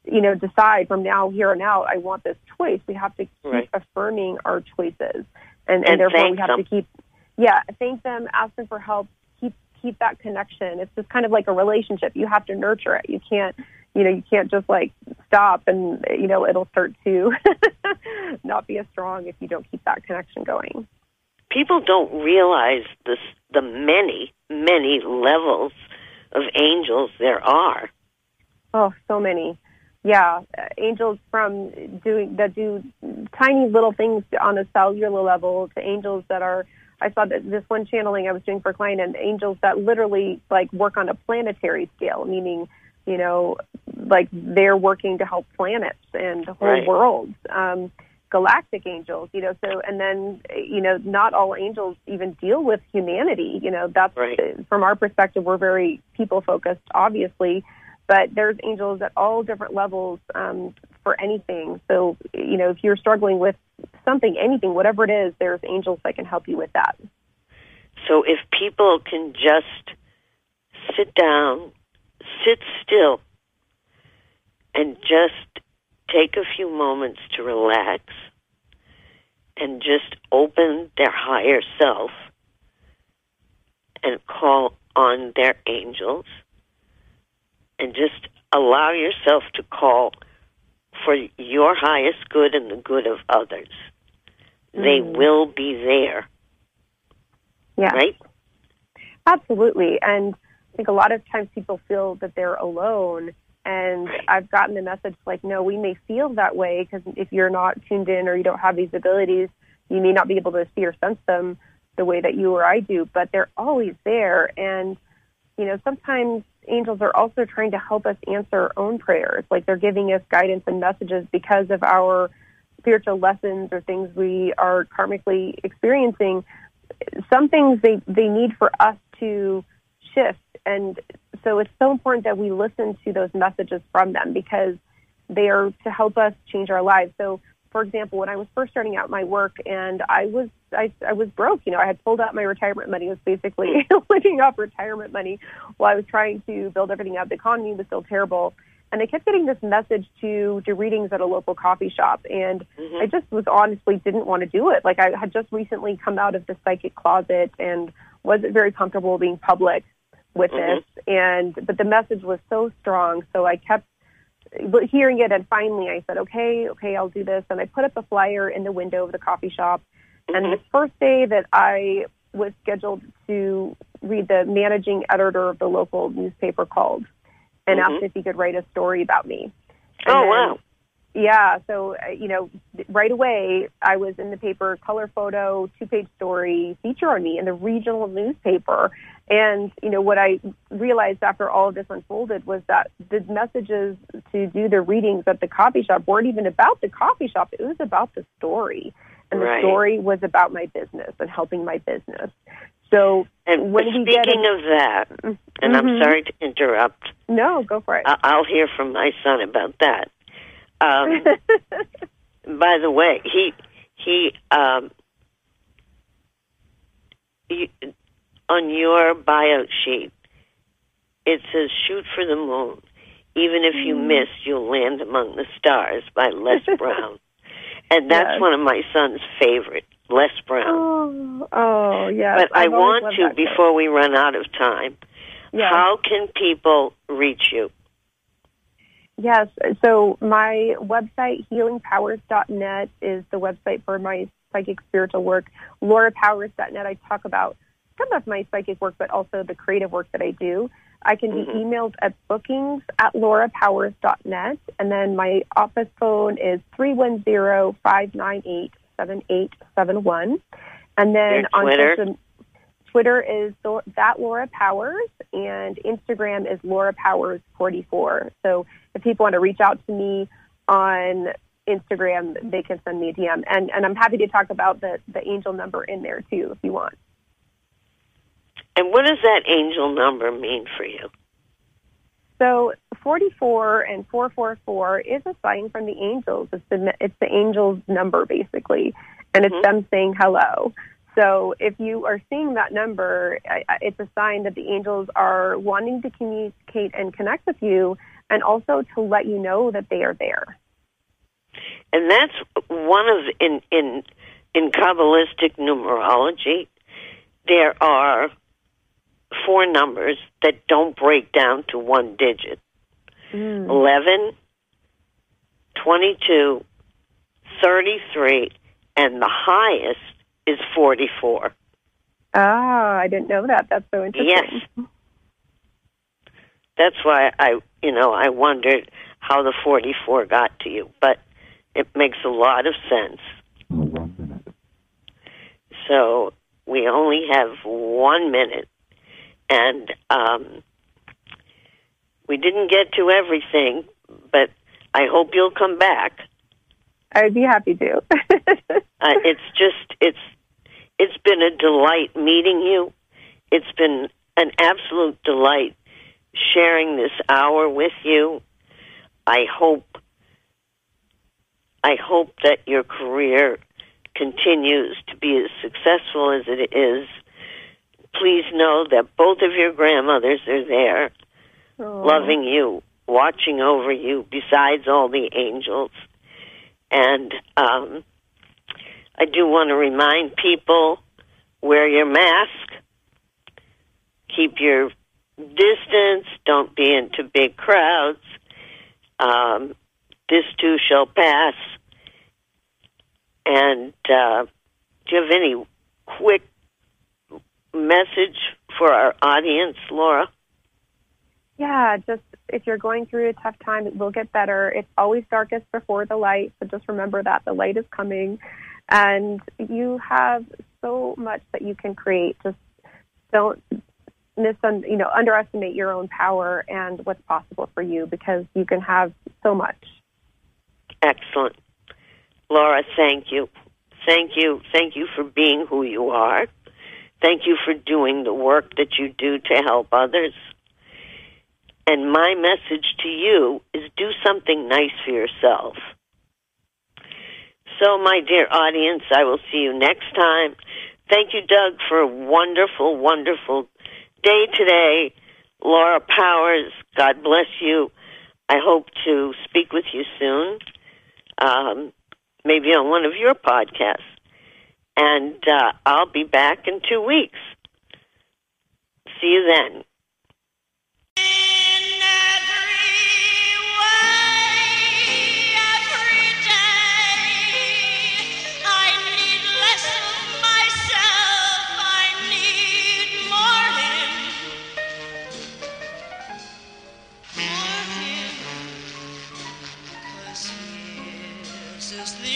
you know, decide from now, here and out, I want this choice. We have to keep Right. affirming our choices. And, and, And therefore we have them. to keep, yeah, thank them, ask them for help, keep, keep that connection. It's just kind of like a relationship. You have to nurture it. You can't, you know, you can't just like stop and, you know, it'll start to not be as strong if you don't keep that connection going. People don't realize this, the many, many levels of angels there are. Oh, so many. Yeah, uh, angels from doing that do tiny little things on a cellular level to angels that are. I saw that this one channeling I was doing for a client, and angels that literally like work on a planetary scale, meaning, you know, like they're working to help planets and whole Right. worlds. Um, galactic angels, you know. So, and then, you know, not all angels even deal with humanity. You know, that's Right. from our perspective, we're very people focused, obviously but there's angels at all different levels um, for anything. So, you know, if you're struggling with something, anything, whatever it is, there's angels that can help you with that. So if people can just sit down, sit still, and just take a few moments to relax and just open their higher self and call on their angels and just allow yourself to call for your highest good and the good of others. They Mm. will be there, Yeah, right? absolutely. And think a lot of times people feel that they're alone. And I've gotten the message like, no, we may feel that way because if you're not tuned in or you don't have these abilities, you may not be able to see or sense them the way that you or I do, but they're always there. And, you know, sometimes angels are also trying to help us answer our own prayers. Like they're giving us guidance and messages because of our spiritual lessons or things we are karmically experiencing. Some things they, they need for us to shift. And so it's so important that we listen to those messages from them because they are to help us change our lives. So, for example, when I was first starting out my work and I was I, I was broke, you know, I had pulled out my retirement money. It was basically living off retirement money while I was trying to build everything up. The economy was still terrible. And I kept getting this message to do readings at a local coffee shop. And Mhm. I just was honestly didn't want to do it. Like I had just recently come out of the psychic closet and wasn't very comfortable being public with Mhm. this. And but the message was so strong, so I kept hearing it. And finally, I said, "Okay, okay, I'll do this." And I put up a flyer in the window of the coffee shop. And Mhm. the first day that I was scheduled to read, the managing editor of the local newspaper called and Mhm. asked if he could write a story about me. Oh, then- wow. Yeah, so uh, you know, right away I was in the paper, color photo, two-page story, feature on me in the regional newspaper. And you know what I realized after all of this unfolded was that the messages to do the readings at the coffee shop weren't even about the coffee shop; it was about the story, and the Right. story was about my business and helping my business. So And when we get speaking it- of that, and I'm Mhm. sorry to interrupt, no, go for it. I- I'll hear from my son about that. Um, by the way, he he um, you, on your bio sheet it says "shoot for the moon." Even if you Mm. miss, you'll land among the stars by Les Brown, and that's Yes. one of my son's favorite, Les Brown. oh, oh, yes. but I I've always want to before we run out of time. Yeah. How can people reach you? Yes. So my website, healingpowers.net, is the website for my psychic spiritual work. LauraPowers.net, I talk about some of my psychic work, but also the creative work that I do. I can be Mhm. emailed at bookings at laurapowers.net. And then my office phone is 310-598-7871. And then Your on Twitter? social Twitter is that Laura Powers, and Instagram is Laura Powers 44. So if people want to reach out to me on Instagram, they can send me a DM, and and I'm happy to talk about the the angel number in there too if you want. And what does that angel number mean for you? So 44 and 444 is a sign from the angels. It's the it's the angels number basically, and it's Mhm. them saying hello. So if you are seeing that number, it's a sign that the angels are wanting to communicate and connect with you, and also to let you know that they are there. And that's one of in in in Kabbalistic numerology. There are four numbers that don't break down to one digit: Mm. 11, 22, 33, and the highest is 44. Ah, I didn't know that. That's so interesting. Yes. That's why I, you know, I wondered how the 44 got to you, but it makes a lot of sense. So we only have one minute, and um, we didn't get to everything, but I hope you'll come back. I'd be happy to. Uh, it's just it's it's been a delight meeting you. It's been an absolute delight sharing this hour with you. I hope I hope that your career continues to be as successful as it is. Please know that both of your grandmothers are there Oh. loving you, watching over you, besides all the angels. And um, I do want to remind people wear your mask, keep your distance, don't be into big crowds. Um, this too shall pass. And uh, do you have any quick message for our audience, Laura? Yeah, just if you're going through a tough time, it will get better. It's always darkest before the light, so just remember that the light is coming, and you have so much that you can create. Just don't miss, you know, underestimate your own power and what's possible for you because you can have so much. Excellent. Laura, thank you. Thank you. Thank you for being who you are. Thank you for doing the work that you do to help others. And my message to you is do something nice for yourself. So, my dear audience, I will see you next time. Thank you, Doug, for a wonderful, wonderful day today. Laura Powers, God bless you. I hope to speak with you soon, um, maybe on one of your podcasts. And uh, I'll be back in two weeks. See you then.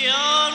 yeah.